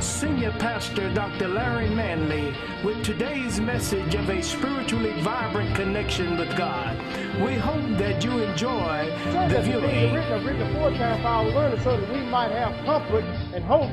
Senior Pastor Dr. Larry Manley with today's message of a spiritually vibrant connection with God. We hope that you enjoy the viewing. Written, written aforetime for our learners so that we might have comfort and hope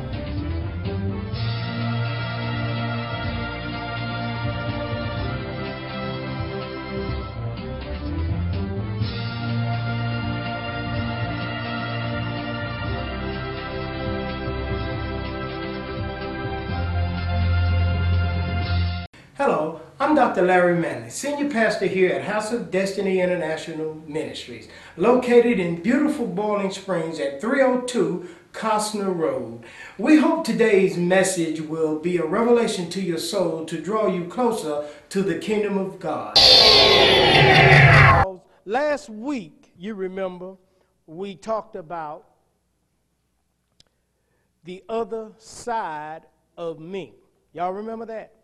Dr. Larry Manley, Senior Pastor here at House of Destiny International Ministries, located in beautiful Boiling Springs at 302 Costner Road. We hope today's message will be a revelation to your soul to draw you closer to the kingdom of God. Last week, you remember, we talked about the other side of me. Y'all remember that?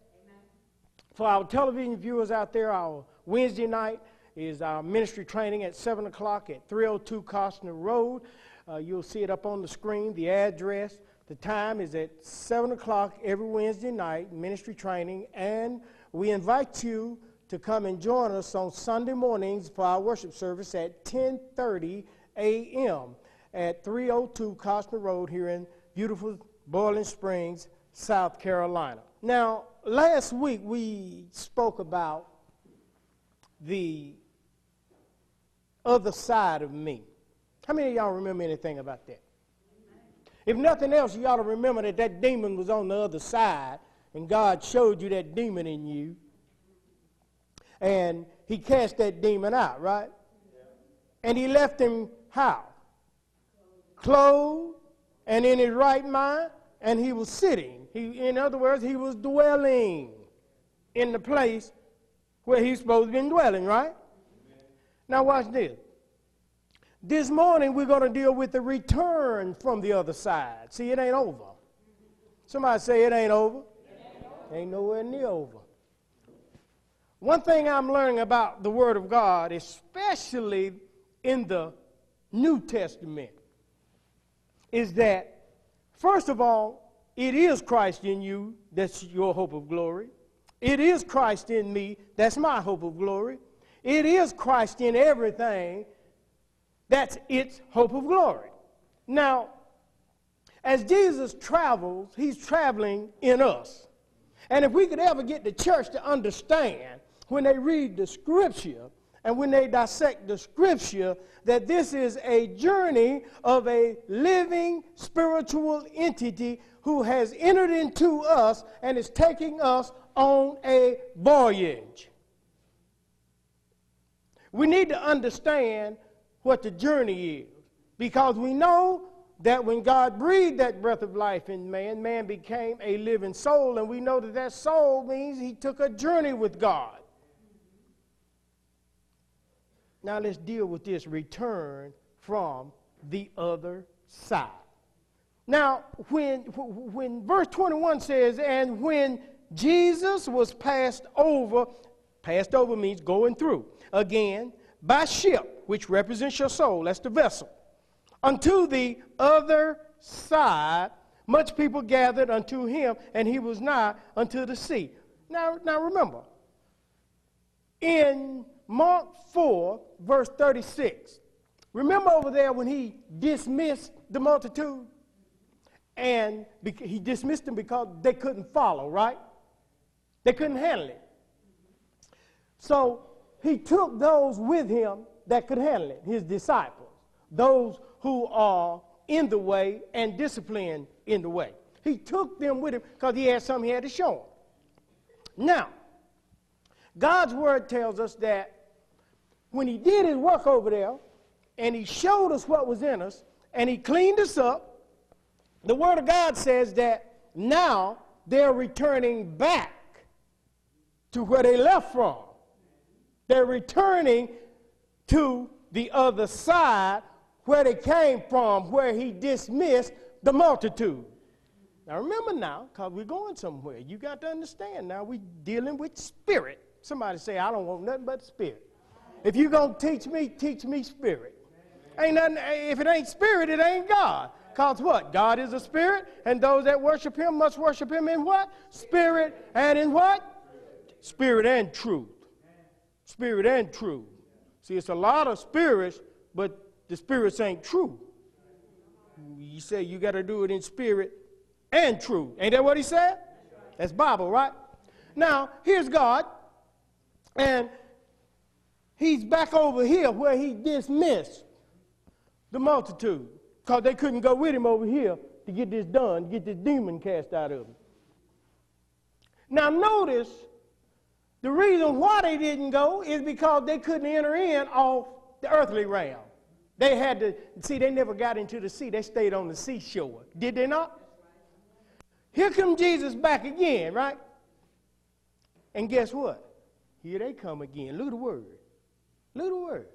For our television viewers out there, our Wednesday night is our ministry training at 7 o'clock at 302 Costner Road. Uh, you'll see it up on the screen, the address. The time is at 7 o'clock every Wednesday night, ministry training. And we invite you to come and join us on Sunday mornings for our worship service at 10.30 a.m. at 302 Costner Road here in beautiful Boiling Springs, South Carolina. Now, last week we spoke about the other side of me. How many of y'all remember anything about that? If nothing else, you ought to remember that that demon was on the other side, and God showed you that demon in you, and He cast that demon out, right? And He left him how? Clothed and in his right mind, and he was sitting. He, in other words, he was dwelling in the place where he's supposed to be dwelling, right? Now watch this. This morning we're going to deal with the return from the other side. See, it ain't over. Somebody say it ain't over. Ain't nowhere near over. One thing I'm learning about the Word of God, especially in the New Testament, is that, first of all, it is Christ in you that's your hope of glory. It is Christ in me that's my hope of glory. It is Christ in everything that's its hope of glory. Now, as Jesus travels, he's traveling in us. And if we could ever get the church to understand when they read the scripture and when they dissect the scripture that this is a journey of a living spiritual entity who has entered into us and is taking us on a voyage. We need to understand what the journey is because we know that when God breathed that breath of life in man, man became a living soul, and we know that that soul means he took a journey with God. Now let's deal with this return from the other side. Now, when, when verse 21 says, and when Jesus was passed over, passed over means going through, again, by ship, which represents your soul, that's the vessel, unto the other side, much people gathered unto him, and he was nigh unto the sea. Now, now remember, in Mark 4, verse 36. Remember over there when he dismissed the multitude? And he dismissed them because they couldn't follow, right? They couldn't handle it. So he took those with him that could handle it, his disciples, those who are in the way and disciplined in the way. He took them with him because he had something he had to show them. Now, God's word tells us that when he did his work over there and he showed us what was in us and he cleaned us up, the Word of God says that now they're returning back to where they left from. They're returning to the other side where they came from, where he dismissed the multitude. Now remember now, because we're going somewhere. You got to understand now we're dealing with spirit. Somebody say, I don't want nothing but spirit. If you're going to teach me, teach me spirit. Ain't nothing, if it ain't spirit, it ain't God. Because what? God is a spirit, and those that worship him must worship him in what? Spirit and in what? Spirit and truth. Spirit and truth. See, it's a lot of spirits, but the spirits ain't true. You say you got to do it in spirit and truth. Ain't that what he said? That's Bible, right? Now, here's God, and he's back over here where he dismissed the multitude because they couldn't go with him over here to get this done, get this demon cast out of him. Now, notice the reason why they didn't go is because they couldn't enter in off the earthly realm. They had to, see, they never got into the sea. They stayed on the seashore. Did they not? Here come Jesus back again, right? And guess what? Here they come again. Look at the word. The word.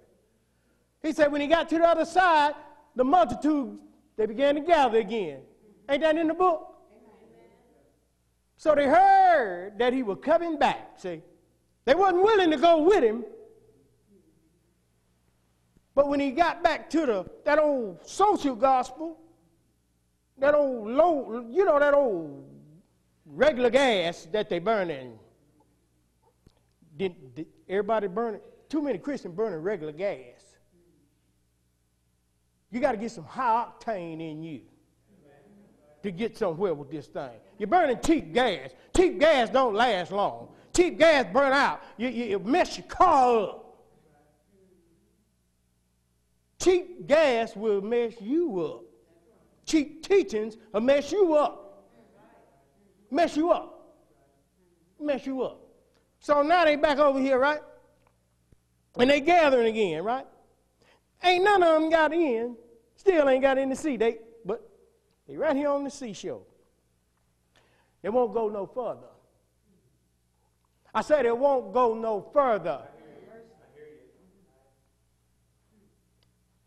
He said when he got to the other side, the multitude, they began to gather again. Ain't that in the book? So they heard that he was coming back. See, they wasn't willing to go with him. But when he got back to the that old social gospel, that old low, you know, that old regular gas that they burning. Did, did everybody burning? Too many Christians burning regular gas. You got to get some high octane in you to get somewhere with this thing. You're burning cheap gas. Cheap gas don't last long. Cheap gas burn out. You, you, mess your car up. Cheap gas will mess you up. Cheap teachings will mess you up. Mess you up. Mess you up. So now they back over here, right? And they gathering again, right? Ain't none of them got in. Still ain't got in the sea. They, but they right here on the seashore. They won't go no further. I said it won't go no further.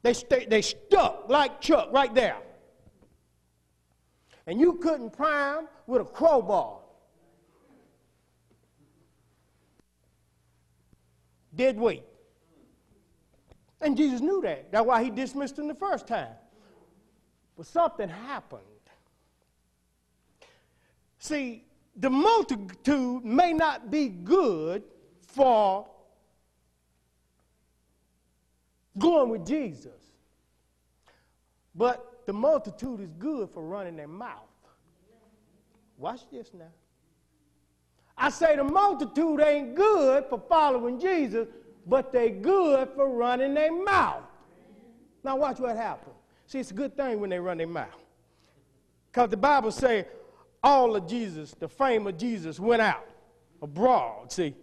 They, stay, they stuck like Chuck right there. And you couldn't prime with a crowbar. Dead weight. And Jesus knew that. That's why he dismissed them the first time. But something happened. See, the multitude may not be good for going with Jesus, but the multitude is good for running their mouth. Watch this now. I say the multitude ain't good for following Jesus, but they good for running their mouth. Now watch what happens. See, it's a good thing when they run their mouth. Because the Bible say all of Jesus, the fame of Jesus went out abroad, see.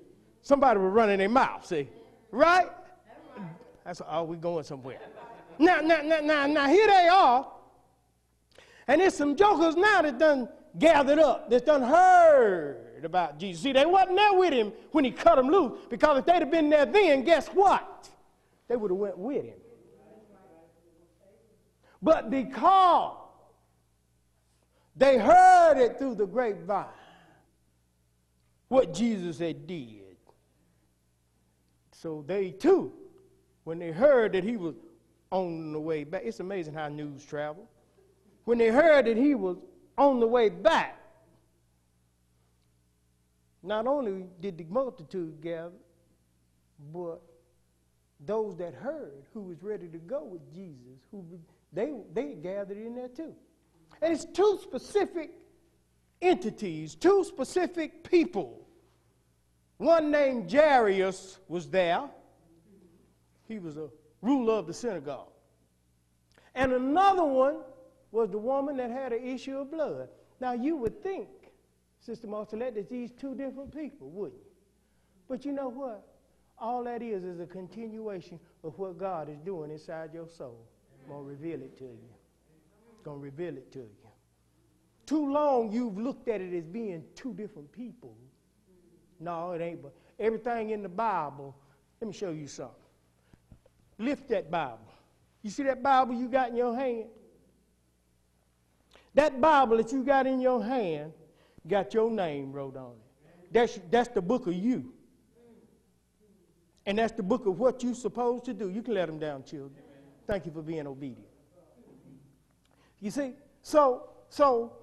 Somebody was running their mouth, see. Right? That's all oh, we going somewhere. Now, now, now, now, now, here they are. And there's some jokers now that done gathered up, that done heard heard about Jesus. See, they wasn't there with him when he cut them loose because if they'd have been there then, guess what? They would have went with him. But because they heard it through the grapevine, what Jesus had did. So they too, when they heard that he was on the way back, it's amazing how news travel. When they heard that he was on the way back, not only did the multitude gather, but those that heard who was ready to go with Jesus, who they, they gathered in there too. And it's two specific entities, two specific people. One named Jairus was there. He was a ruler of the synagogue. And another one was the woman that had an issue of blood. Now you would think Sister Marcelette, it's these two different people, wouldn't you? But you know what? All that is is a continuation of what God is doing inside your soul. I'm going to reveal it to you. going to reveal it to you. Too long you've looked at it as being two different people. No, it ain't. But everything in the Bible, let me show you something. Lift that Bible. You see that Bible you got in your hand? That Bible that you got in your hand got your name wrote on it. That's, that's the book of you. And that's the book of what you're supposed to do. You can let them down, children. Thank you for being obedient. You see? So, so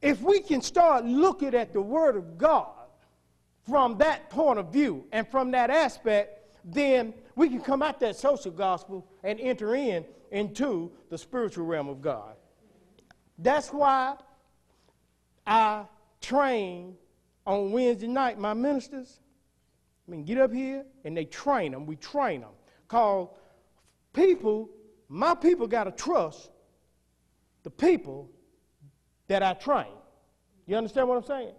if we can start looking at the Word of God from that point of view and from that aspect, then we can come out that social gospel and enter in into the spiritual realm of God. That's why I train on Wednesday night my ministers. I mean, get up here and they train them. We train them. Because people, my people got to trust the people that I train. You understand what I'm saying?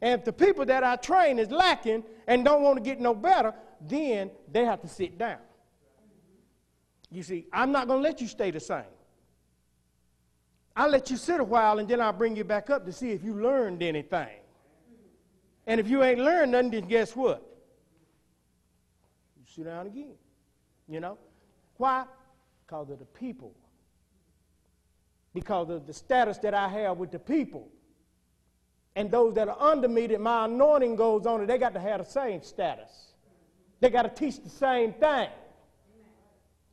And if the people that I train is lacking and don't want to get no better, then they have to sit down. You see, I'm not going to let you stay the same. I'll let you sit a while and then I'll bring you back up to see if you learned anything. And if you ain't learned nothing, then guess what? You sit down again. You know? Why? Because of the people. Because of the status that I have with the people. And those that are under me, that my anointing goes on, they got to have the same status. They got to teach the same thing.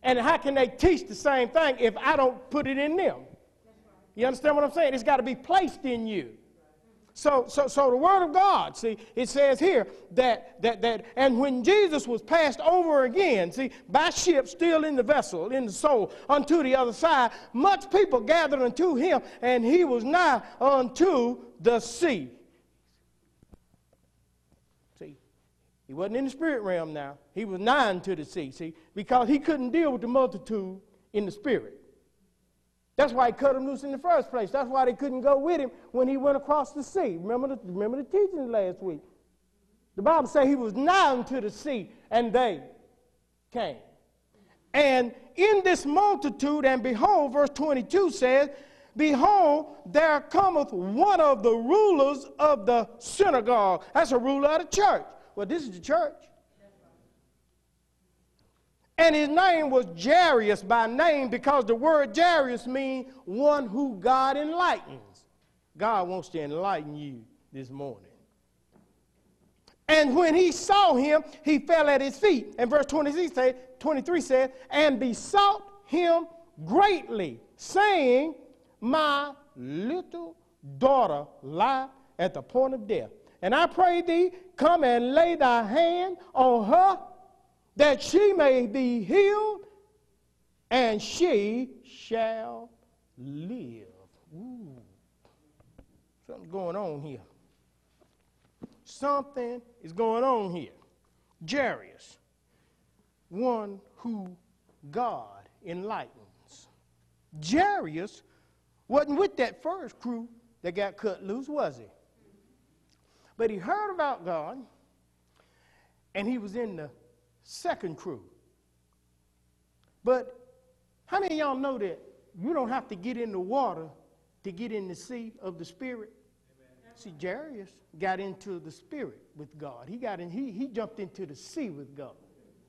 And how can they teach the same thing if I don't put it in them? You understand what I'm saying? It's got to be placed in you. So, so, so the word of God, see, it says here that, that, that, and when Jesus was passed over again, see, by ship, still in the vessel, in the soul, unto the other side, much people gathered unto him, and he was nigh unto the sea. See, he wasn't in the spirit realm now. He was nigh unto the sea, see, because he couldn't deal with the multitude in the spirit. That's why he cut him loose in the first place. That's why they couldn't go with him when he went across the sea. Remember the, remember the teaching last week. The Bible says he was nigh unto the sea, and they came. And in this multitude, and behold, verse 22 says, Behold, there cometh one of the rulers of the synagogue. That's a ruler of the church. Well, this is the church. And his name was Jairus by name because the word Jairus means one who God enlightens. God wants to enlighten you this morning. And when he saw him, he fell at his feet. And verse 23 says, 23 says, and besought him greatly, saying, My little daughter lie at the point of death. And I pray thee, come and lay thy hand on her that she may be healed and she shall live. Ooh. Something's going on here. Something is going on here. Jairus, one who God enlightens. Jairus wasn't with that first crew that got cut loose, was he? But he heard about God, and he was in the second crew. But how many y'all know that you don't have to get in the water to get in the sea of the spirit? Amen. See, Jairus got into the spirit with God. He got in, he, he jumped into the sea with God.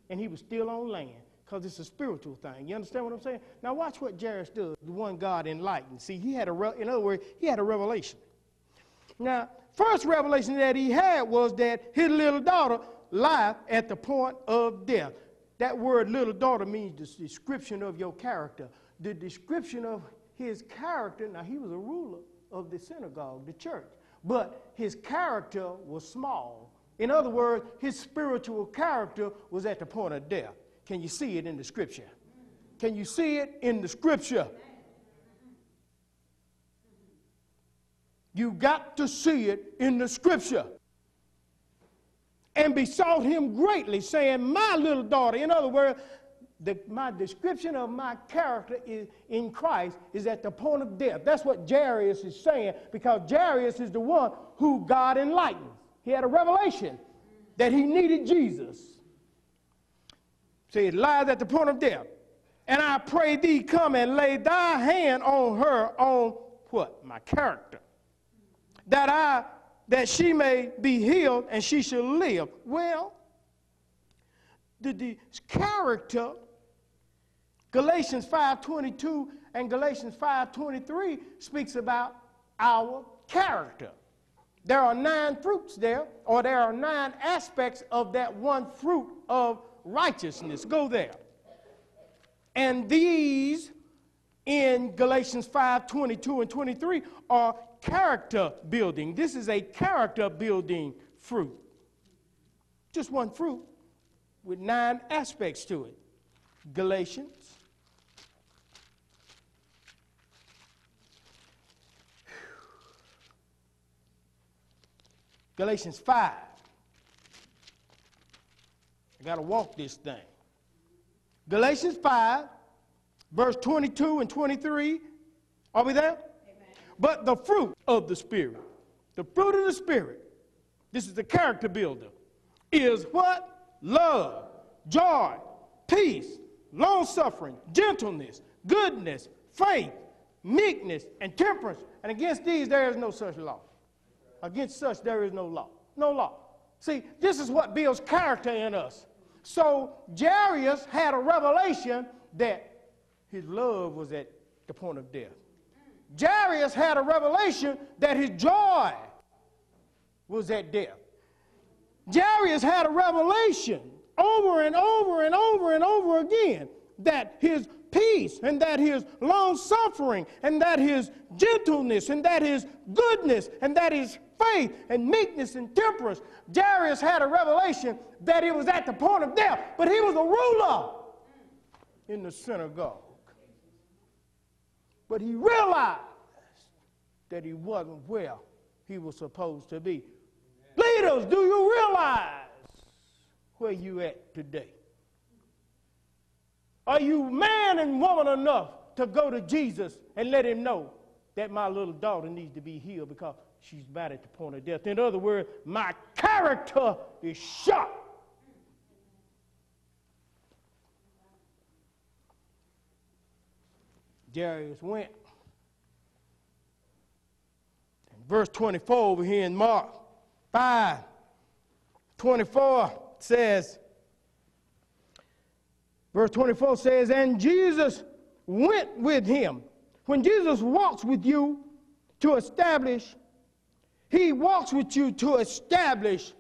And he was still on land because it's a spiritual thing. You understand what I'm saying? Now watch what Jairus does, the one God enlightened. See, he had a, in other words, he had a revelation. Now, first revelation that he had was that his little daughter life at the point of death. That word little daughter means the description of your character. The description of his character, now he was a ruler of the synagogue, the church, but his character was small. In other words, his spiritual character was at the point of death. Can you see it in the scripture? Can you see it in the scripture? You got to see it in the scripture and besought him greatly, saying, My little daughter, in other words, the, my description of my character is, in Christ is at the point of death. That's what Jairus is saying because Jairus is the one who God enlightened. He had a revelation that he needed Jesus. See, it lies at the point of death. And I pray thee, come and lay thy hand on her, on what? My character. That I that she may be healed and she should live. Well, the, the character, Galatians 5.22 and Galatians 5.23 speaks about our character. There are nine fruits there, or there are nine aspects of that one fruit of righteousness. Go there. And these in Galatians 5 22 and 23 are character building. This is a character building fruit. Just one fruit with nine aspects to it. Galatians. Galatians 5. I got to walk this thing. Galatians 5, verse 22 and 23. Are we there? But the fruit of the Spirit, the fruit of the Spirit, this is the character builder, is what? Love, joy, peace, long suffering, gentleness, goodness, faith, meekness, and temperance. And against these there is no such law. Against such there is no law. No law. See, this is what builds character in us. So Jairus had a revelation that his love was at the point of death. Jairus had a revelation that his joy was at death. Jairus had a revelation over and over and over and over again that his peace and that his long suffering and that his gentleness and that his goodness and that his faith and meekness and temperance. Jairus had a revelation that he was at the point of death, but he was a ruler in the synagogue. But he realized that he wasn't where he was supposed to be. Leaders, do you realize where you at today? Are you man and woman enough to go to Jesus and let him know that my little daughter needs to be healed because she's about at the point of death? In other words, my character is shot. Jairus went. In verse 24 over here in Mark 5 24 says, Verse 24 says, And Jesus went with him. When Jesus walks with you to establish, he walks with you to establish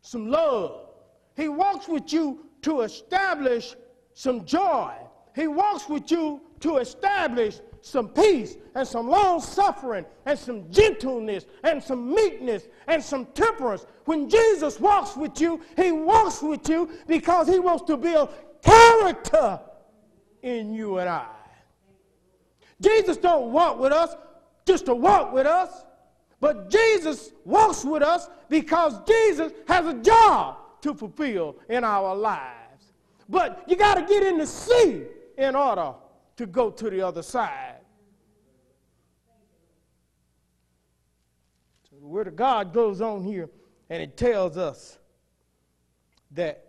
some love. He walks with you to establish some joy. He walks with you to establish some peace and some long suffering and some gentleness and some meekness and some temperance. When Jesus walks with you, he walks with you because he wants to build character in you and I. Jesus don't walk with us just to walk with us, but Jesus walks with us because Jesus has a job to fulfill in our lives. But you got to get in the sea in order to go to the other side. So the Word of God goes on here and it tells us that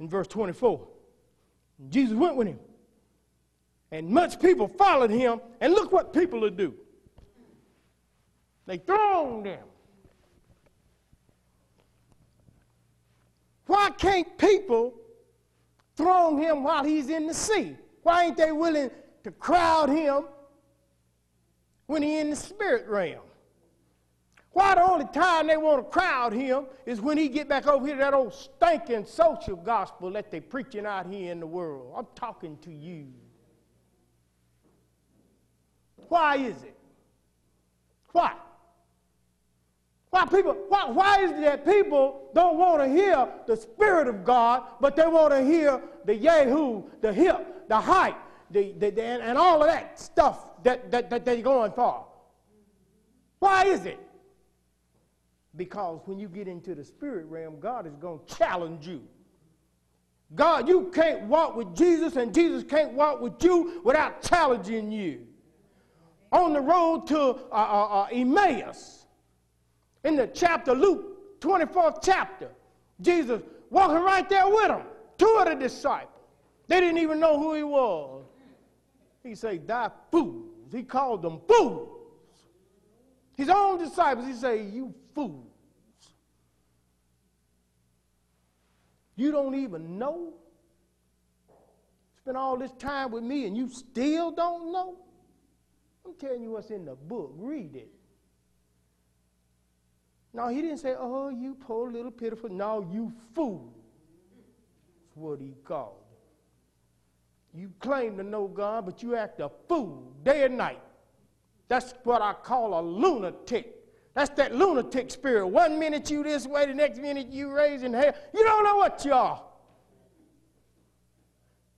in verse 24. Jesus went with him. And much people followed him. And look what people will do. They throng them. Why can't people throng him while he's in the sea? Why ain't they willing to crowd him when he's in the spirit realm? Why the only time they want to crowd him is when he get back over here to that old stinking social gospel that they preaching out here in the world. I'm talking to you. Why is it? Why? Why people? Why, why is it that people don't want to hear the Spirit of God, but they want to hear the yahoo, the hip, the hype, the, the, the and, and, all of that stuff that, that, that they're going for? Why is it? Because when you get into the spirit realm, God is going to challenge you. God, you can't walk with Jesus, and Jesus can't walk with you without challenging you. On the road to uh, uh, uh, Emmaus, in the chapter, Luke 24th chapter, Jesus walking right there with them, two of the disciples. They didn't even know who he was. He said, Die fools. He called them fools. His own disciples, he said, You fools. You don't even know? Spend all this time with me and you still don't know? I'm telling you what's in the book. Read it. No, he didn't say, oh, you poor little pitiful. No, you fool. That's what he called. You claim to know God, but you act a fool day and night. That's what I call a lunatic. That's that lunatic spirit. One minute you this way, the next minute you raising hell. You don't know what you are.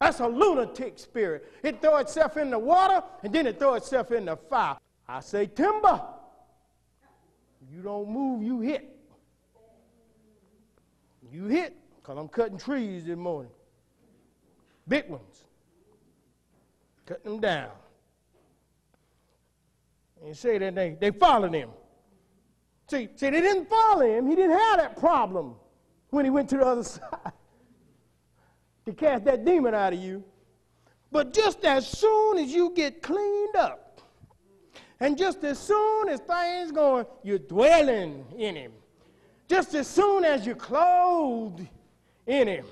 That's a lunatic spirit. It throw itself in the water and then it throw itself in the fire. I say timber. You don't move, you hit. You hit, because I'm cutting trees this morning. Big ones. Cutting them down. And say that they, they followed him. See, see, they didn't follow him. He didn't have that problem when he went to the other side to cast that demon out of you. But just as soon as you get cleaned up, and just as soon as things going, you're dwelling in him. Just as soon as you're clothed in him.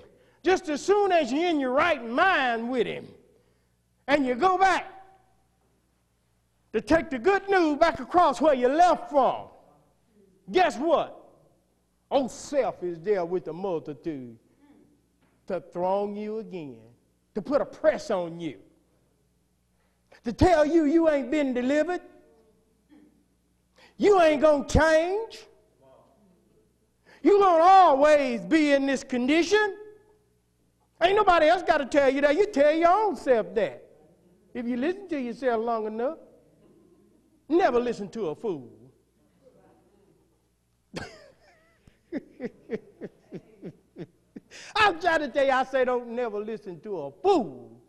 Just as soon as you're in your right mind with him. And you go back to take the good news back across where you left from. Guess what? Old self is there with the multitude to throng you again, to put a press on you, to tell you you ain't been delivered, you ain't going to change. You're going to always be in this condition. Ain't nobody else got to tell you that. You tell your own self that. If you listen to yourself long enough, never listen to a fool. I'm trying to tell you, I say don't never listen to a fool.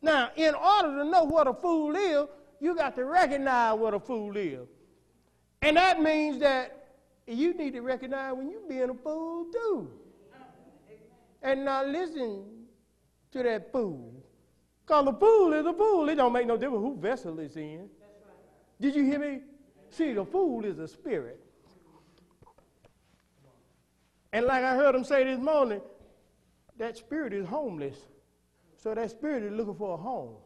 Now, in order to know what a fool is, you got to recognize what a fool is. And that means that you need to recognize when you're being a fool too. And not listen to that fool. Because a fool is a fool. It don't make no difference who vessel it's in. Did you hear me? See, the fool is a spirit. And like I heard him say this morning, that spirit is homeless. So that spirit is looking for a home.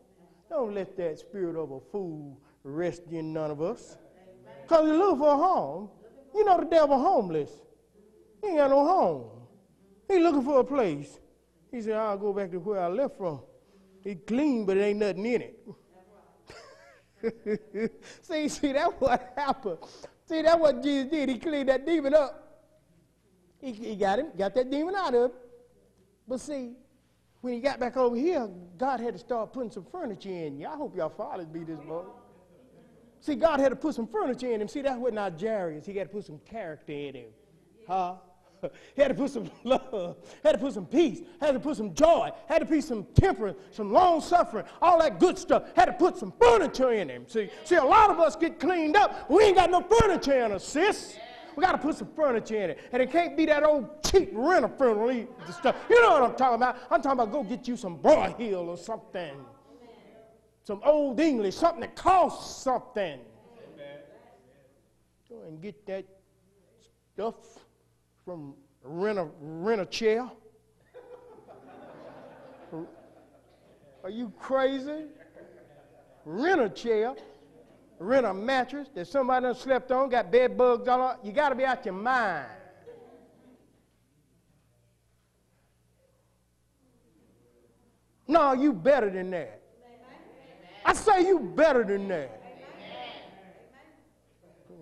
Don't let that spirit of a fool rest in none of us. Because he's looking for a home. You know the devil homeless. He ain't got no home. He looking for a place. He said, I'll go back to where I left from. He clean, but it ain't nothing in it. see, see, that's what happened. See, that's what Jesus did. He cleaned that demon up. He, he got him, got that demon out of him. But see, when he got back over here, God had to start putting some furniture in you. I hope y'all followed me this morning. See, God had to put some furniture in him. See, that's what Nigerians, he had to put some character in him. Huh? He had to put some love, had to put some peace, had to put some joy, had to put some temperance, some long suffering, all that good stuff. Had to put some furniture in him. See, see, a lot of us get cleaned up, we ain't got no furniture in us, sis. We got to put some furniture in it. And it can't be that old cheap rental furniture stuff. You know what I'm talking about. I'm talking about go get you some Broyhill or something some old English, something that costs something. Amen. Go and get that stuff from rent a, rent a chair. Are you crazy? Rent a chair, rent a mattress that somebody done slept on, got bed bugs all You got to be out your mind. No, you better than that. I say you better than that.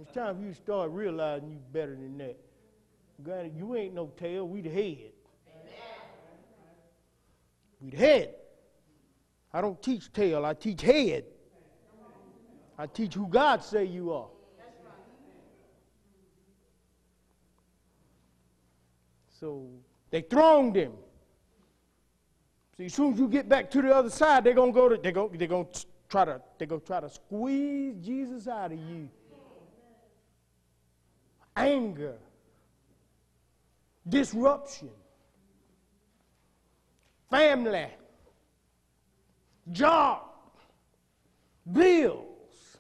It's time for you to start realizing you better than that. God, you ain't no tail, we the head. We the head. I don't teach tail, I teach head. I teach who God say you are. So they thronged him. See, as soon as you get back to the other side, they're gonna go to they're gonna, they're gonna try to they go try to squeeze Jesus out of you. Anger, disruption, family, job, bills,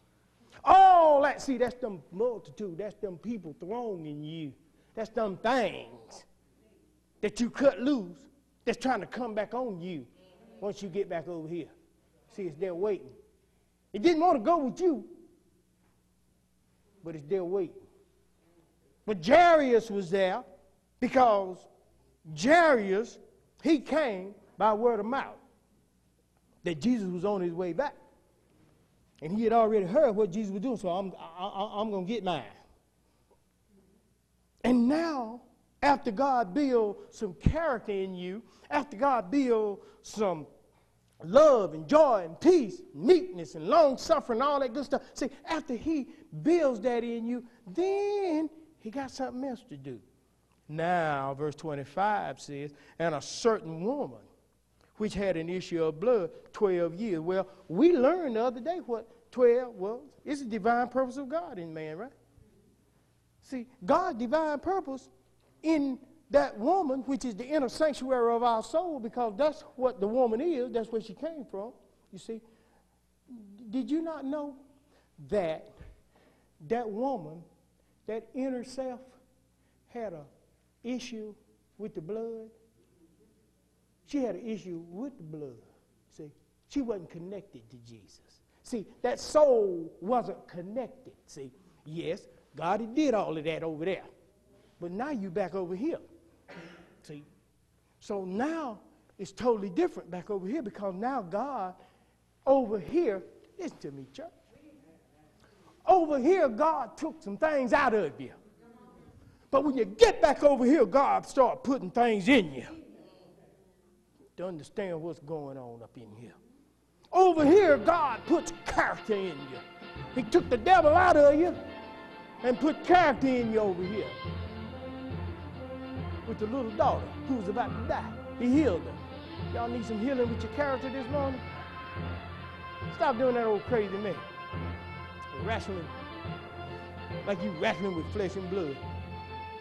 all that. See, that's them multitude. That's them people thronging you. That's them things that you cut loose that's trying to come back on you once you get back over here. See, it's there waiting. It didn't want to go with you, but it's there waiting. But Jairus was there because Jairus, he came by word of mouth that Jesus was on his way back. And he had already heard what Jesus was doing, so I'm, I, am going to get mine. And now, after God build some character in you, after God build some love and joy and peace, meekness and long suffering, all that good stuff. See, after he builds that in you, then he got something else to do. Now, verse 25 says, and a certain woman which had an issue of blood 12 years. Well, we learned the other day what 12 was. It's the divine purpose of God in man, right? See, God's divine purpose in that woman, which is the inner sanctuary of our soul, because that's what the woman is, that's where she came from. You see, did you not know that that woman, that inner self, had a issue with the blood? She had an issue with the blood. See, she wasn't connected to Jesus. See, that soul wasn't connected. See, yes, God did all of that over there. But now you back over here. See? So now it's totally different back over here because now God over here, listen to me, church. Over here, God took some things out of you. But when you get back over here, God start putting things in you to understand what's going on up in here. Over here, God puts character in you. He took the devil out of you and put character in you over here with the little daughter who was about to die. He healed her. Y'all need some healing with your character this morning? Stop doing that old crazy man. Wrestling like you wrestling with flesh and blood.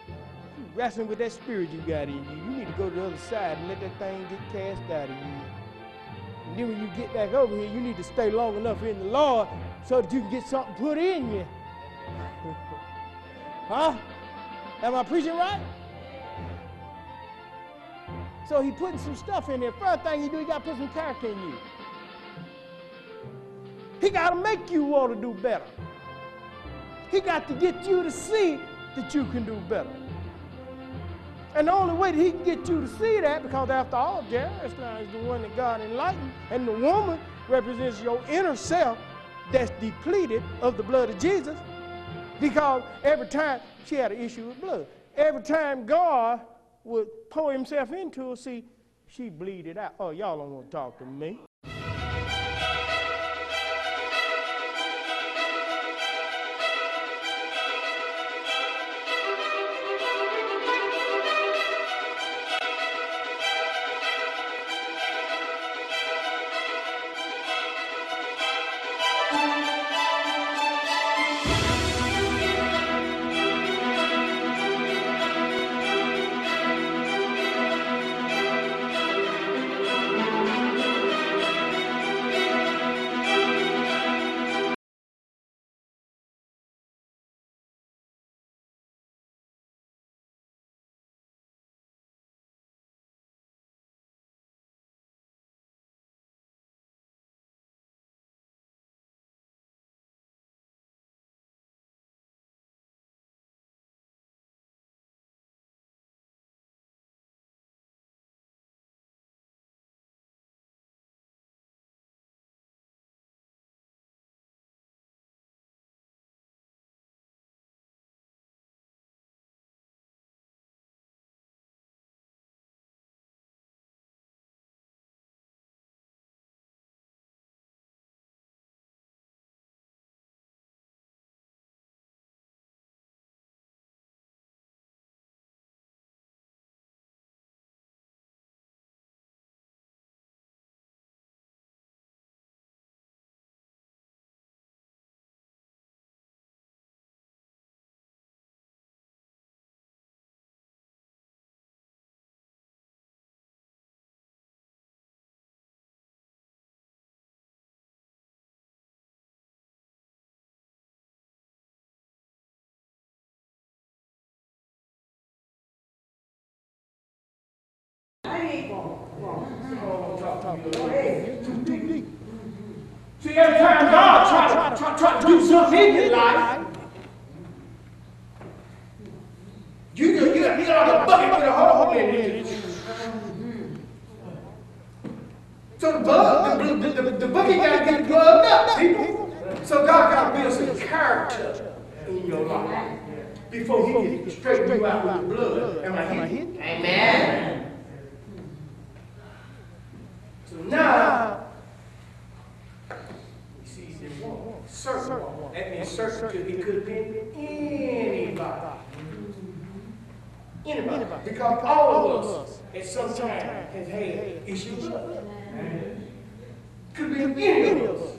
You wrestling with that spirit you got in you. You need to go to the other side and let that thing get cast out of you. And then when you get back over here, you need to stay long enough in the Lord so that you can get something put in you. huh? Am I preaching right? So he putting some stuff in there. First thing he do, he got to put some character in you. He got to make you want to do better. He got to get you to see that you can do better. And the only way that he can get you to see that, because after all, Jairus is the one that God enlightened, and the woman represents your inner self that's depleted of the blood of Jesus, because every time she had an issue with blood. Every time God would pour himself into her, see, she bleeded out. Oh, y'all don't want to talk to me. See, every time God to, try, try to do something in your life, you get, out of the bucket a hole in it. So the, bug, the, the, the, the bucket got to get plugged up, people. So God got to build some character in your life before he can straighten you out with the blood. Am I? Amen. So now, he sees him walk. Certain walk. That means certain could, it could have been anybody. Anybody. Because all of us at some time have had issues with blood. Could be any of us.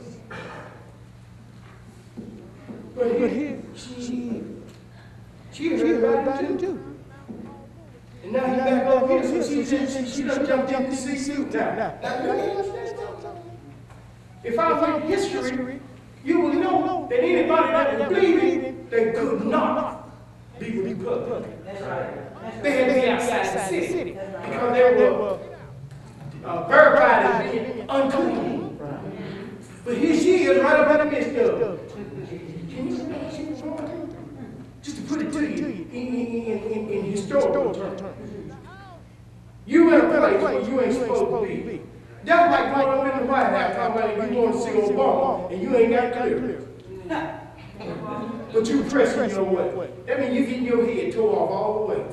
But here, she, she heard about him too. And now he's back over here, so she, she, she, she done jumped in to see you now. Now? If I read history, you will know that anybody that was bleeding, they could not be with public. They had to be outside the city because they were uh, verified as being unclean. But here she is right up in the midst of. Can you see what she was going through? Just to put it to you in, in, in, in, in historical terms. You in a place where you ain't supposed to be. That's like going up in the White House talking about you want to see Obama and you ain't got clearance. But you pressing your way. That means you getting your head tore off all the way.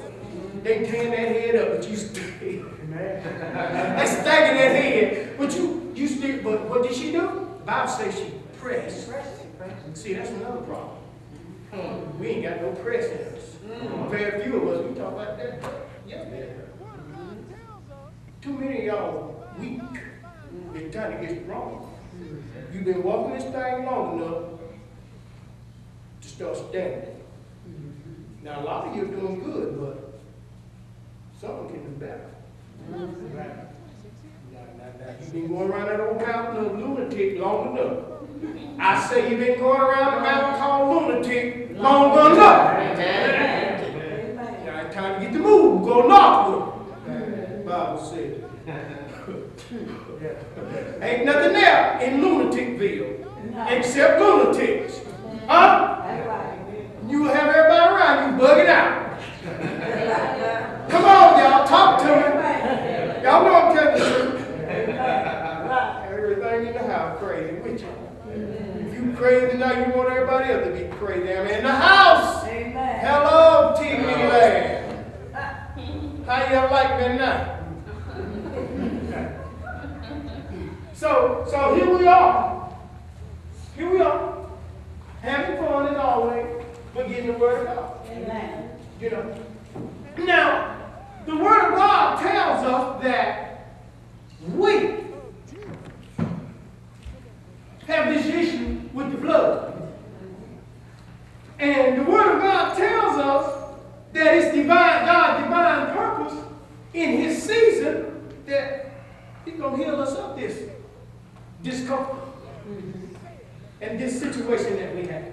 They tearing that head up, but you still. they stacking that head, but you you still. But what did she do? The Bible says she pressed. See, that's another problem. Hmm, We ain't got no press in us. Very few of us, we talk about that. Yeah. Mm-hmm. Too many of y'all weak. Mm-hmm. It's time to get strong. You've been walking this thing long enough to start standing. Mm-hmm. Now, a lot of you are doing good, but some can do better. Now, now, now, you've been going around that old mountain of lunatic long enough. I say you've been going around the mountain called lunatic long enough. Now it's time to get the move, go northward. Bible said. Ain't nothing there in Lunaticville except lunatics. Huh? You have everybody around you bugging out. Come on, y'all, talk to me. Y'all know I'm telling the truth. Everything in the house crazy with you. If you crazy now, you want everybody else to be in the house. Hello, TV land. How y'all like me now? So, so here we are. Here we are. Having fun as always, but getting the word of God. You know. Now, the word of God tells us that we have this issue with the blood. And the word of God tells us that it's divine, God's divine purpose in his season that he's gonna heal us of this discomfort and this situation that we have.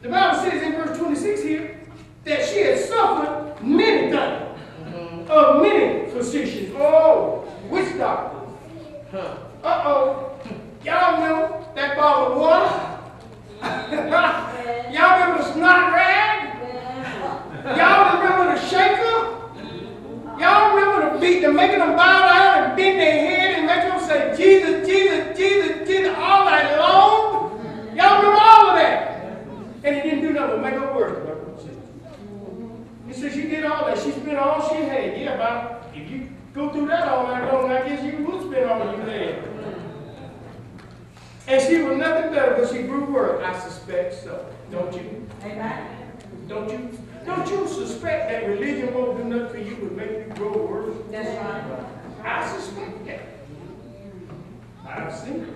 The Bible says in verse 26 here that she had suffered many things mm-hmm. of many physicians. Oh, witch doctors. Huh. Uh-oh. Y'all know that bottle of water? Y'all remember the snot rag? Y'all remember the shaker? Y'all remember the beat, the making them bow down and bend their head and make them say, Jesus, Jesus, Jesus, Jesus, all night long? Y'all remember all of that? And it didn't do nothing but make her worse. He said she did all that. She spent all she had. Yeah, about if you go through that all night long, I guess you would spend all you had. And she was nothing better, but she grew worse. I suspect so. Don't you? Amen. Don't you? Don't you suspect that religion won't do nothing for you but make you grow worse? I suspect that. I've seen it.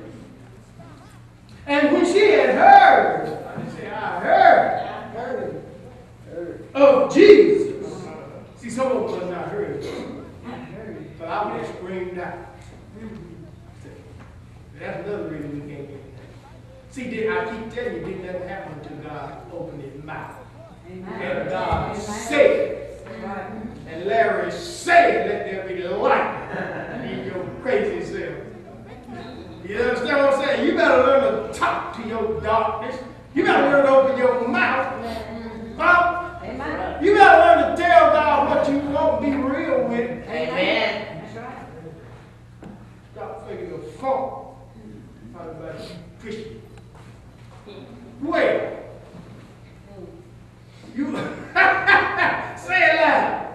And when she had heard, I didn't say I heard, heard, heard of Jesus. See, some of us not heard, but I have screamed out. That's another reason we can't get it. See, did I keep telling you, didn't nothing happen to God open his mouth. And God said, and Larry said, let there be light in your crazy self. You understand what I'm saying? You better learn to talk to your darkness. You better learn to open your mouth. Huh? You better learn to tell God what you want, to be real with it. Amen. 呃 Christian. Uh, well, you say it loud.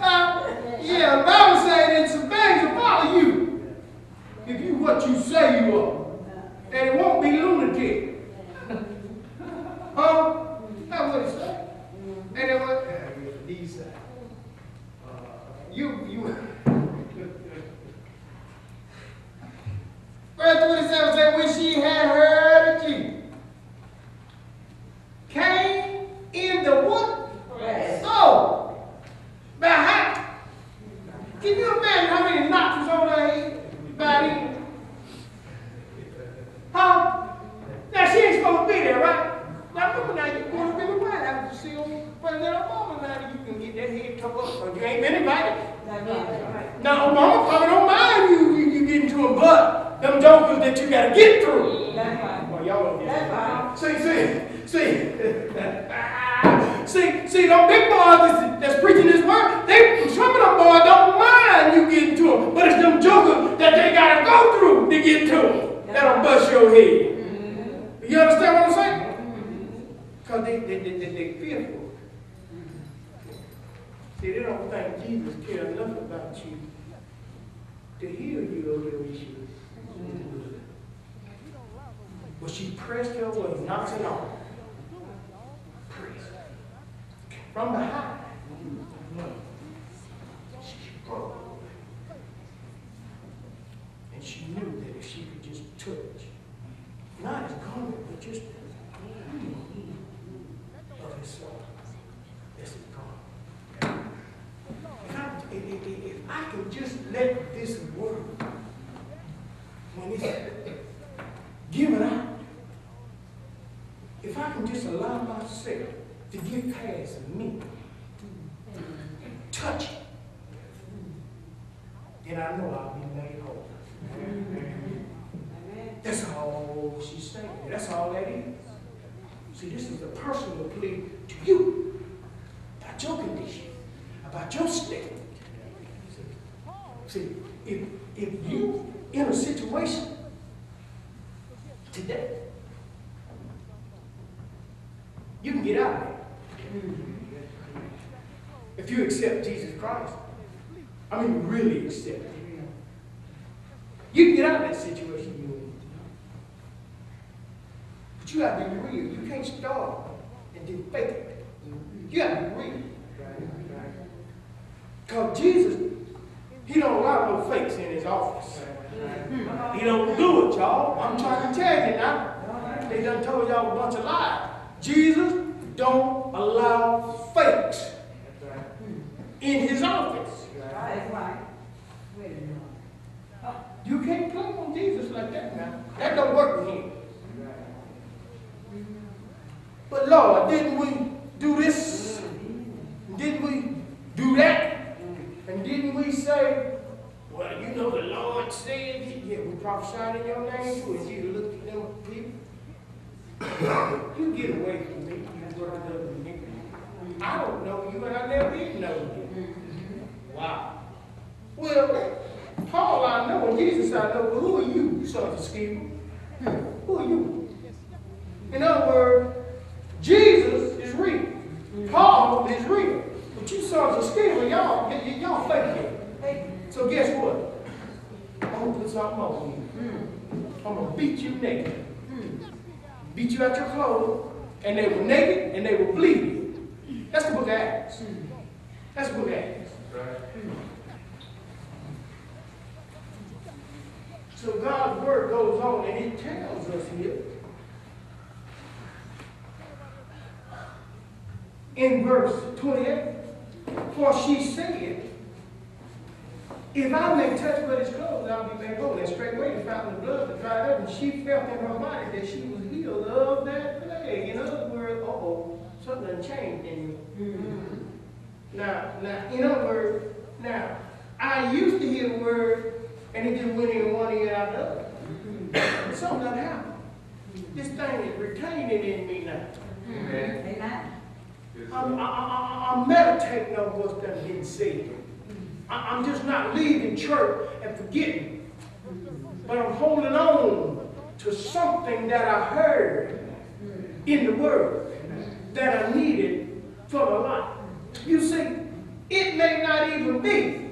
uh, yeah, Bible say that some things will follow you if you what you say you are, and it won't be lunatic. huh? That's what it said. And it was, uh, these, uh, you, you. Verse 27 said, when she had heard of Jesus, came in the what? So, by how? Can you imagine how many knocks was on her head? By then? Huh? Now she ain't supposed to be there, right? Now remember now, you going to be the White House to see old President Obama now you can get that head covered up, but you ain't been invited. Now Obama probably don't mind you, you, you getting to a but them jokers that you gotta get through. Well, y'all don't get That's See, see, see. see, see, them big boys that's, that's preaching this word, they, some of them boys don't mind you getting to them, but it's them jokers that they gotta go through to get to them. That'll bust your head. Mm-hmm. You understand what I'm saying? Mm-hmm. Because they, they, they, they, they fearful. Mm-hmm. See, they don't think Jesus cares enough about you to heal you of your issues. But she her way, knocks it off. From behind. Broke. And she knew that if she could just touch, not his garment, but just the hem of his soul, that's his garment. If I, if, if, if- if I can just let this word, when it's given out, if I can just allow myself to get past me, touch it, then I know I'll be made whole. That's all she's saying. That's all that is. See, this is a personal plea to you about your condition, about your state. See, if, if you in a situation today, you can get out of it. If you accept Jesus Christ, I mean really accept it. You can get out of that situation you're in. But you have to be real. You can't start and then fake it. You have to be real. Because Jesus, he don't allow no fakes in his office. He don't do it, y'all. I'm trying to tell you now. They done told y'all a bunch of lies. Jesus don't allow fakes in his office. You can't play on Jesus like that now. That don't work with him. But Lord, didn't we do this? Didn't we do that? And didn't we say, well, you know the Lord said, yeah, we prophesied in your name too. Jesus looked at them people. you get away from me, you up with me. I don't know you, and I never did know you. Wow. Well, Paul I know, and Jesus I know, but who are you, sons of Sceva? Who are you? In other words, Jesus is real. Paul is real. But you sons of Sceva, y'all, y'all fake it. So guess what? I'm gonna put something on you. I'm gonna beat you naked. Beat you out your clothes, and they were naked and they were bleeding. That's the book of Acts. That's the book of Acts. So God's word goes on and it tells us here in verse 28, for she said, if I may touch but his clothes, I'll be made whole. And straightway the fountain of blood was dried up, and she felt in her body that she was healed of that plague. In other words, uh-oh, something changed in you. Mm-hmm. Now, now, in other words, now, I used to hear the word, and it just went in one ear out the other. Mm-hmm. But something done happened. This thing is retaining in me now. Mm-hmm. I'm, I, I, I- I'm meditating on what's done been said. I'm just not leaving church and forgetting, but I'm holding on to something that I heard in the Word that I needed for my life. You see, it may not even be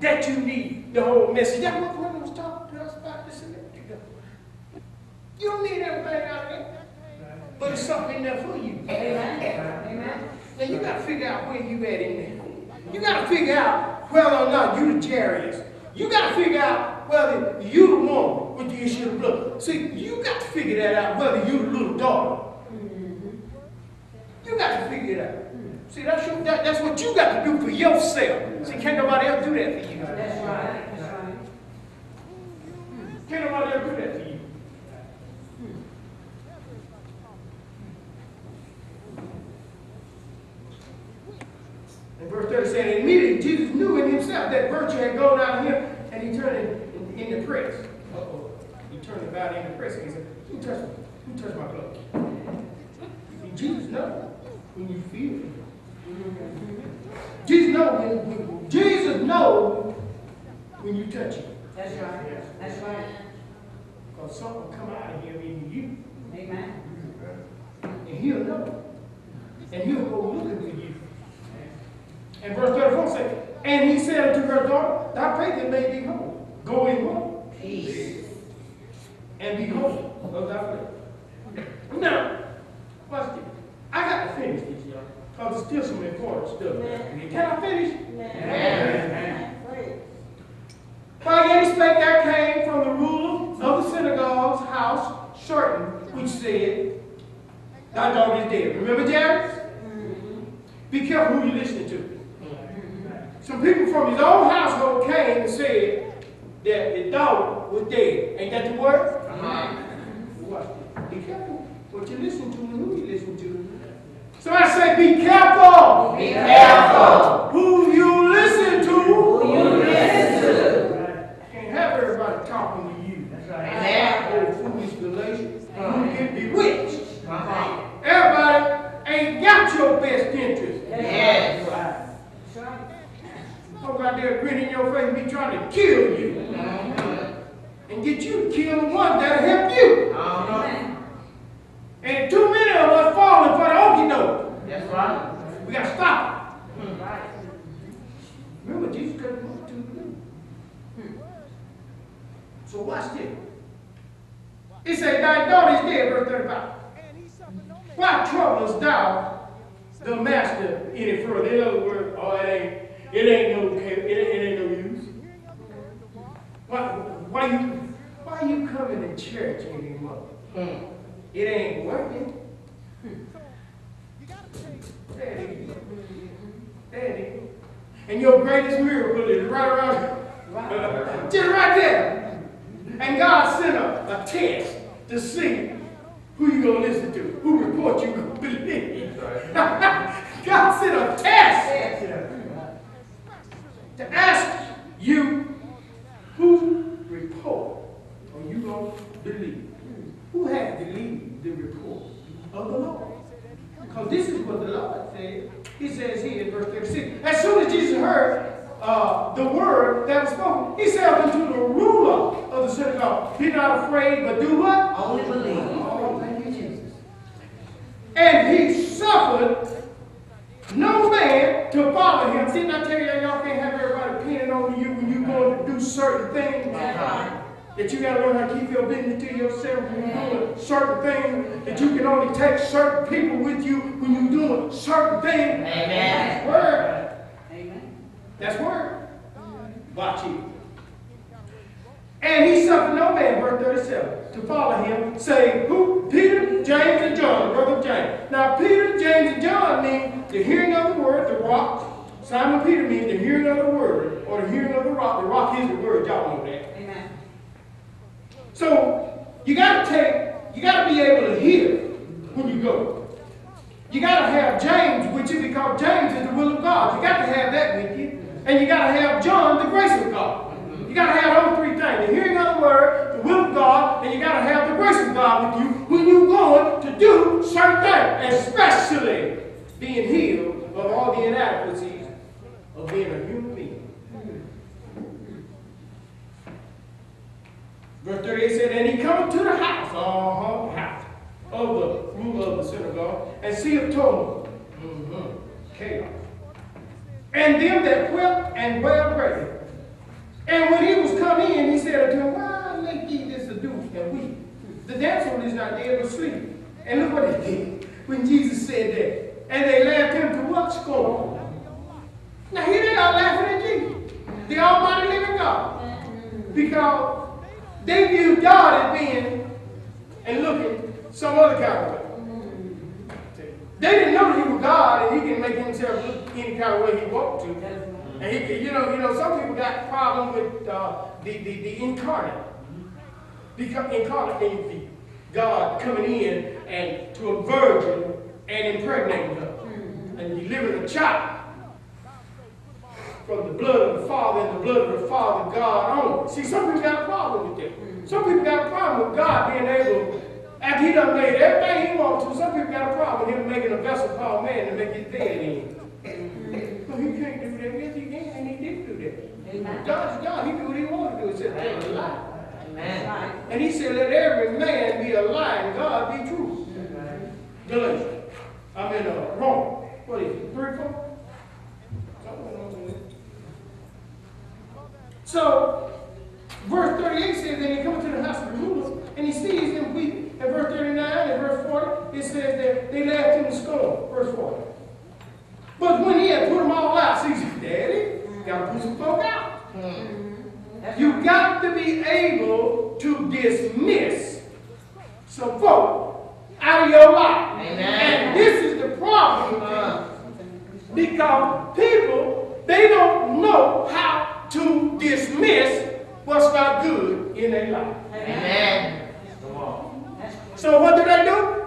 that you need the whole message. That's what Brother was talking to us about this a minute ago. You don't need everything out of there, but it's something there for you. Amen. Amen. Now you got to figure out where you at in there. You got to figure out whether or oh, not you the Jairus. You got to figure out whether you the woman with the issue of blood. See, you got to figure that out whether you the little daughter. Mm-hmm. You got to figure it out. See, that's, your, that, that's what you got to do for yourself. See, can't nobody else do that for you. That's right, that's right. Can't nobody else do that for you. And verse 30 said, and immediately Jesus knew in himself that virtue had gone out of him, and he turned in, in, in the press. Uh-oh. He turned about in the press, and he said, who touched me? Who touched my clothes? Jesus knows when you feel it. Jesus knows when, when Jesus knows when you touch him. That's right, that's right. Because something will come out of him in you, Amen. and he'll know. And he'll go looking for you. And verse 34 says, And he said unto her daughter, Thy faith made thee whole. Go in what? Peace. And be whole of thy faith. Now, watch this. I got to finish this, y'all. Because there's still some important stuff. Can I finish? While yet he spake, there came from the ruler of the synagogue's house certain which said, Thy daughter is dead. Remember Jairus? Mm-hmm. Be careful who you're listening to. Some people from his own household came and said that his daughter was dead. Ain't that the word? Watch this. Be careful what you listen to and who you listen to. Somebody say, be careful. Be careful. Who you listen to. Who you listen to. Can't have everybody talking to you. Amen. Oh, foolish Galatians. You get bewitched. Uh-huh. Everybody ain't got your best interest. Yes. That's right. Folk out there grinning your face and be trying to kill you. Mm-hmm. And get you to kill the one that'll help you. Amen. And too many of us falling for the okie doke. That's right. We gotta stop Right. it. Mm-hmm. Remember, Jesus couldn't walk to the So watch this. It said, Thy daughter is dead, verse 35. Why troublest thou the master any further? In other words, oh, it ain't, it ain't no, it it ain't no use. Why, why you, why you coming to church anymore? Hmm. It ain't working. Daddy, Daddy. And your greatest miracle is right around, just right there. And God sent a, a test to see who you gonna listen to, who report you gonna believe. God sent a test to ask you who report are you gonna believe. Who had believed the report of the Lord? Because this is what the Lord said. He says here in verse 36. As soon as Jesus heard uh, the word that was spoken, he said unto the ruler of the synagogue, Be not afraid, but do what? Only believe. Oh, thank you, Jesus. And he suffered no man to follow him. Didn't I tell you y'all can't have everybody depending on you when you're going to do certain things? Uh-huh. That you got to learn how to keep your business to yourself when you're doing certain things. That you can only take certain people with you when you're doing certain things. Amen. That's word. Amen. That's word. Watch it. And he suffered no man, verse 37, to follow him, saying, Who? Peter, James, and John, the brother of James. Now, Peter, James, and John mean the hearing of the word, the rock. Simon Peter means the hearing of the word, or the hearing of the rock. The rock is the word, y'all know that. Amen. So, you got to take, you got to be able to hear when you go. You got to have James with you because James is the will of God. You got to have that with you. And you got to have John, the grace of God. You got to have those three things. The hearing of the word, the will of God, and you got to have the grace of God with you when you're going to do certain things, especially being healed of all the inadequacies of being a human being. Verse 38 said, And he come to the house, uh-huh, house of the ruler of the synagogue, and see a tumult. Mhm, Chaos. And them that wept and wailed greatly. And when he was come in, he said unto him, Why make ye this ado and weep? The damsel is not dead but asleep. And look what they did when Jesus said that. And they laughed him to what scorn. Now here they are laughing at Jesus, the Almighty living God, because they view God as being and looking some other kind of way. They didn't know he was God and he can make himself look any kind of way he wants to. And he you know, you know, some people got problem with uh, the, the, the incarnate. Incarnate God coming in and to a virgin and impregnating her and delivering a child from the blood of the Father and the blood of the Father, God only. See, some people got a problem with that. Some people got a problem with God being able, after he done made everything he wants to, some people got a problem with him making a vessel called man to make his bed in. But he can't do that. Yes, he can, and he did do that. Amen. God's God, he do what he wanted to do. He said, tell a lie. Right. And he said, let every man be a lie and God be true. Galatians. I'm in uh, Rome. What is it? Three, four? Something along there. So, verse 38 says, and he comes to the house of Jerusalem, and he sees them weeping. In verse 39 and verse 40, it says that they laughed him to scorn. Verse 40. But when he had put them all out, see, Daddy, gotta put some folk out. That's You right. got to be able to dismiss some folk out of your life. Amen. And this is the problem Uh, because people they don't know how to dismiss what's not good in their life. Amen. So what do they do?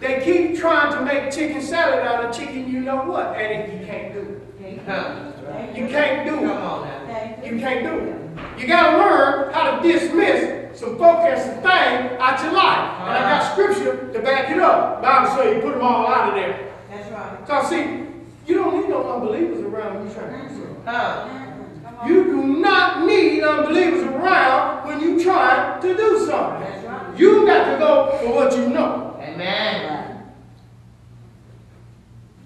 They keep trying to make chicken salad out of chicken, you know what, and it- you can't do it. You can't do it. You can't do it. You gotta learn how to dismiss some folk and some thing out your life. And I got uh-huh. scripture to back it up. Bible says you put them all out of there. That's right. Cause see, you don't need no unbelievers around when you trying to do something. Uh-huh. Come. You do not need unbelievers around when you try to do something. Right. You got to go for what you know. Amen.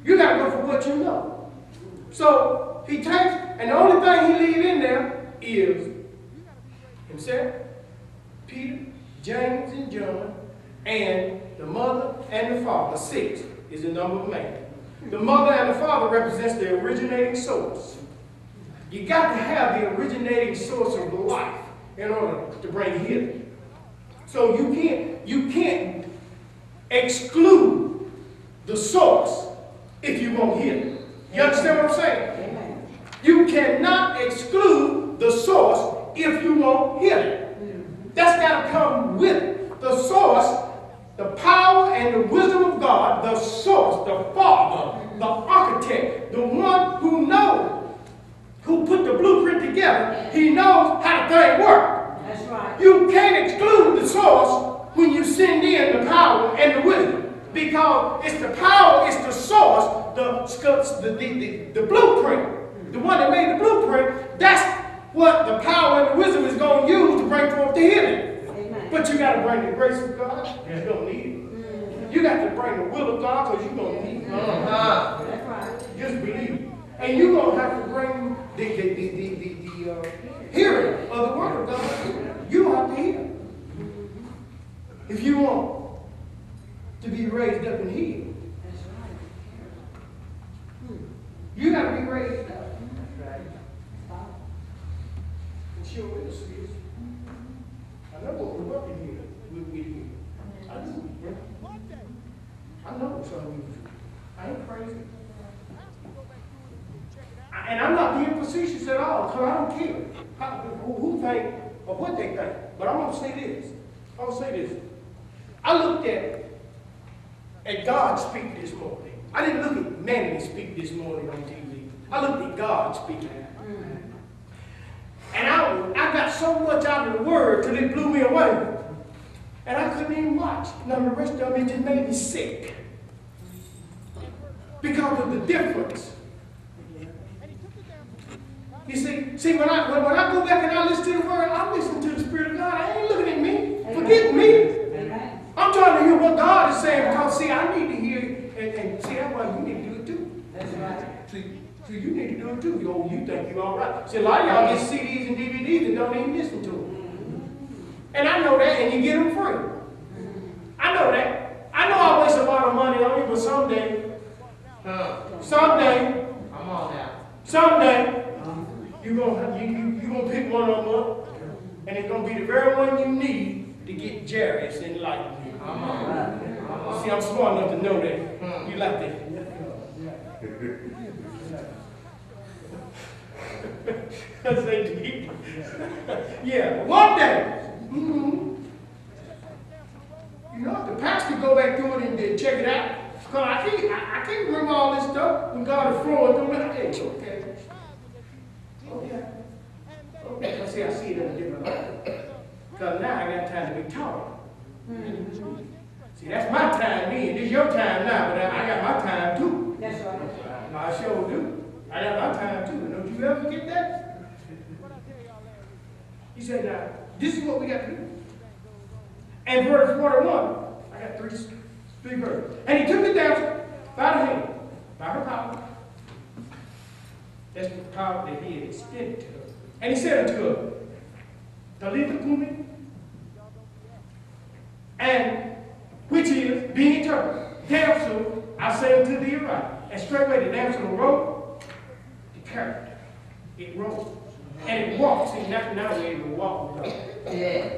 You got to go for what you know. So he takes, and the only thing he leave in there is himself, Peter, James, and John, and the mother and the father. Six is the number of man. The mother and the father represents the originating source. You got to have the originating source of life in order to bring healing. So you can't you can't exclude the source if you want healing. You understand what I'm saying? You cannot exclude the source if you want healing. That's got to come with it. The source, the power and the wisdom of God, the source, the Father, the architect, the one who knows, who put the blueprint together. He knows how the thing works. That's right. You can't exclude the source when you send in the power and the wisdom. Because it's the power, it's the source, the, the, the, the, the blueprint. The one that made the blueprint, that's what the power and the wisdom is going to use to bring forth the healing. Amen. But you got to bring the grace of God, you're going to need it. You got to bring the will of God because you're going to need it. Uh, That's right. Just believe it. And you're going to have to bring the, the, the, the, the, the uh, hearing of the word of God. You have to hear. If you want to be raised up and healed, That's right. you got to be raised up. That's right. And sure will, sis. I know what we're working here. We'll get here. I do. I know some of you do. I ain't crazy. I- And I'm not being facetious at all, because I don't care how, who, who think or what they think. But I'm going to say this. I'm going to say this. I looked at, at God speak this morning. I didn't look at Manny speak this morning on TV. I looked at God speaking. Mm. I, got so much out of the word till it blew me away. And I couldn't even watch. Now the rest of it just made me sick. Because of the difference. You see, see when I when, when I go back and I listen to the word, I listen to the Spirit of God. I ain't looking at me. Forget me. I'm trying to hear what God is saying because see, I need to hear and, and see that's why you need to do it too. That's right. See, you need to do it too. Yo, you think you're all right. See, a lot of y'all get CDs and DVDs and don't even listen to them. And I know that, and you get them free. I know that. I know I waste a lot of money on it, but someday, Come. someday, Come on now. Someday, you're gonna, you, you, you gonna pick one of them up, and it's gonna be the very one you need to get Jairus in life. See, I'm smart enough to know that. You like that. That's they deep. yeah, one day. mhm. You know, the pastor go back through it and then check it out. Cause I can't, I, I can't remember all this stuff when God is flowing through me. Hey, okay. Okay. Okay. See, I see it in a different light. Cause now I got time to be taught. See, that's my time then. This your time now, but I I got my time too. That's right. I sure do. I got my time too. You ever get that? He said, now, this is what we got to do. And verse 41, I got three, three verses. And he took the damsel by the hand, by her power. That's the power that he had extended to her. And he said unto her, Talitha cumi, and which is, being interpreted, damsel, I say unto thee, arise. And straightway the damsel arose, the character, it rose. And it walks. See, now, now we're able to walk with God. Yeah.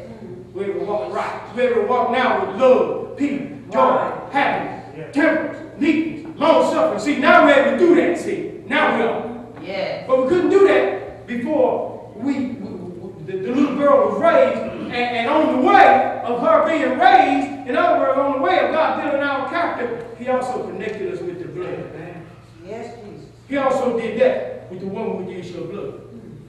We're able to walk right. We're able to walk now with love, peace, joy, Right. happiness, temperance, meekness, long suffering. See, now we're able to do that. See, now we are. Yeah. But we couldn't do that before we, we- we- the, the little girl was raised, and, and on the way of her being raised, in other words, on the way of God building our character, He also connected us with the blood. Yes, Jesus. He also did that with the woman with the issue of blood.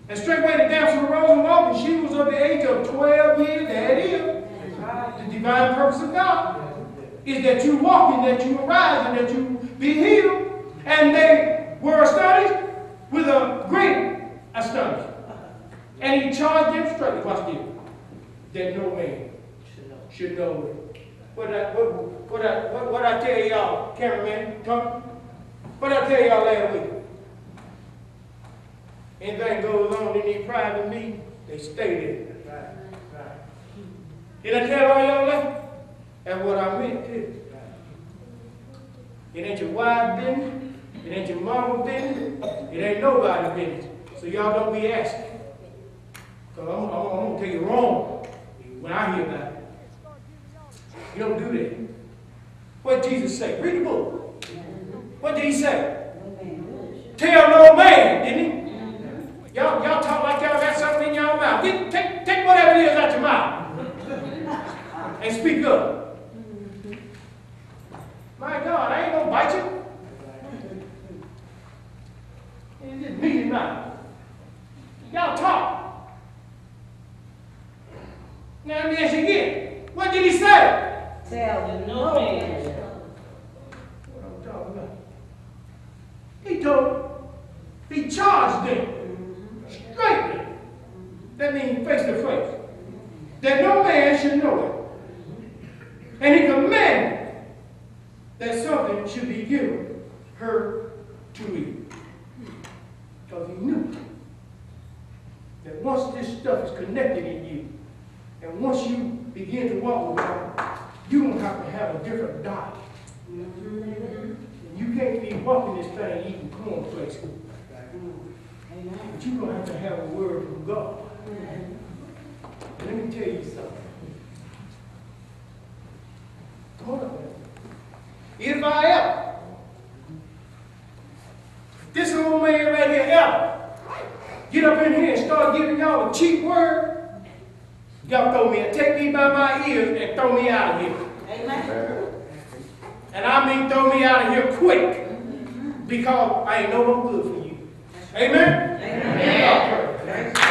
And straightway the damsel arose and walked, and she was of the age of 12 years. It is. The divine purpose of God is that you walk and that you arise and that you be healed. And they were astonished with a great astonishment. And he charged them straightly, watch this, that no man should know it. What I, what, what I, what, what I tell y'all, cameraman, Tony? What I tell y'all last week? Anything goes on in these private meetings, they stay there. Did I tell all y'all that? That's what I meant too. It ain't your wife business, it ain't your mama business, it ain't nobody's business. So y'all don't be asking. Cause I'm, I'm, I'm gonna tell you wrong when I hear about it. You don't do that. What did Jesus say? Read the book. What did he say? Tell no man, didn't he? Y'all, y'all talk like y'all got something in y'all mouth. Get, take, take whatever it is out your mouth and speak up. My God, I ain't gonna bite you. It's just meat and mouth. Y'all talk. Now let me ask you again. What did he say? Tell the no man. What I'm talking about. He told, he charged them straightly. That means face to face. That no man should know it. And he commanded that something should be given her to eat. Because he knew that once this stuff is connected in you, and once you begin to walk with God, you're going to have to have a different diet. You can't be walking this thing eating cornflakes. But you're going to have to have a word from God. Let me tell you something. Hold on. If I ever, this old man right here ever, get up in here and start giving y'all a cheap word, y'all throw me, take me by my ears and throw me out of here. Amen. And I mean throw me out of here quick. Because I ain't no more good for you. Amen? Amen. Amen.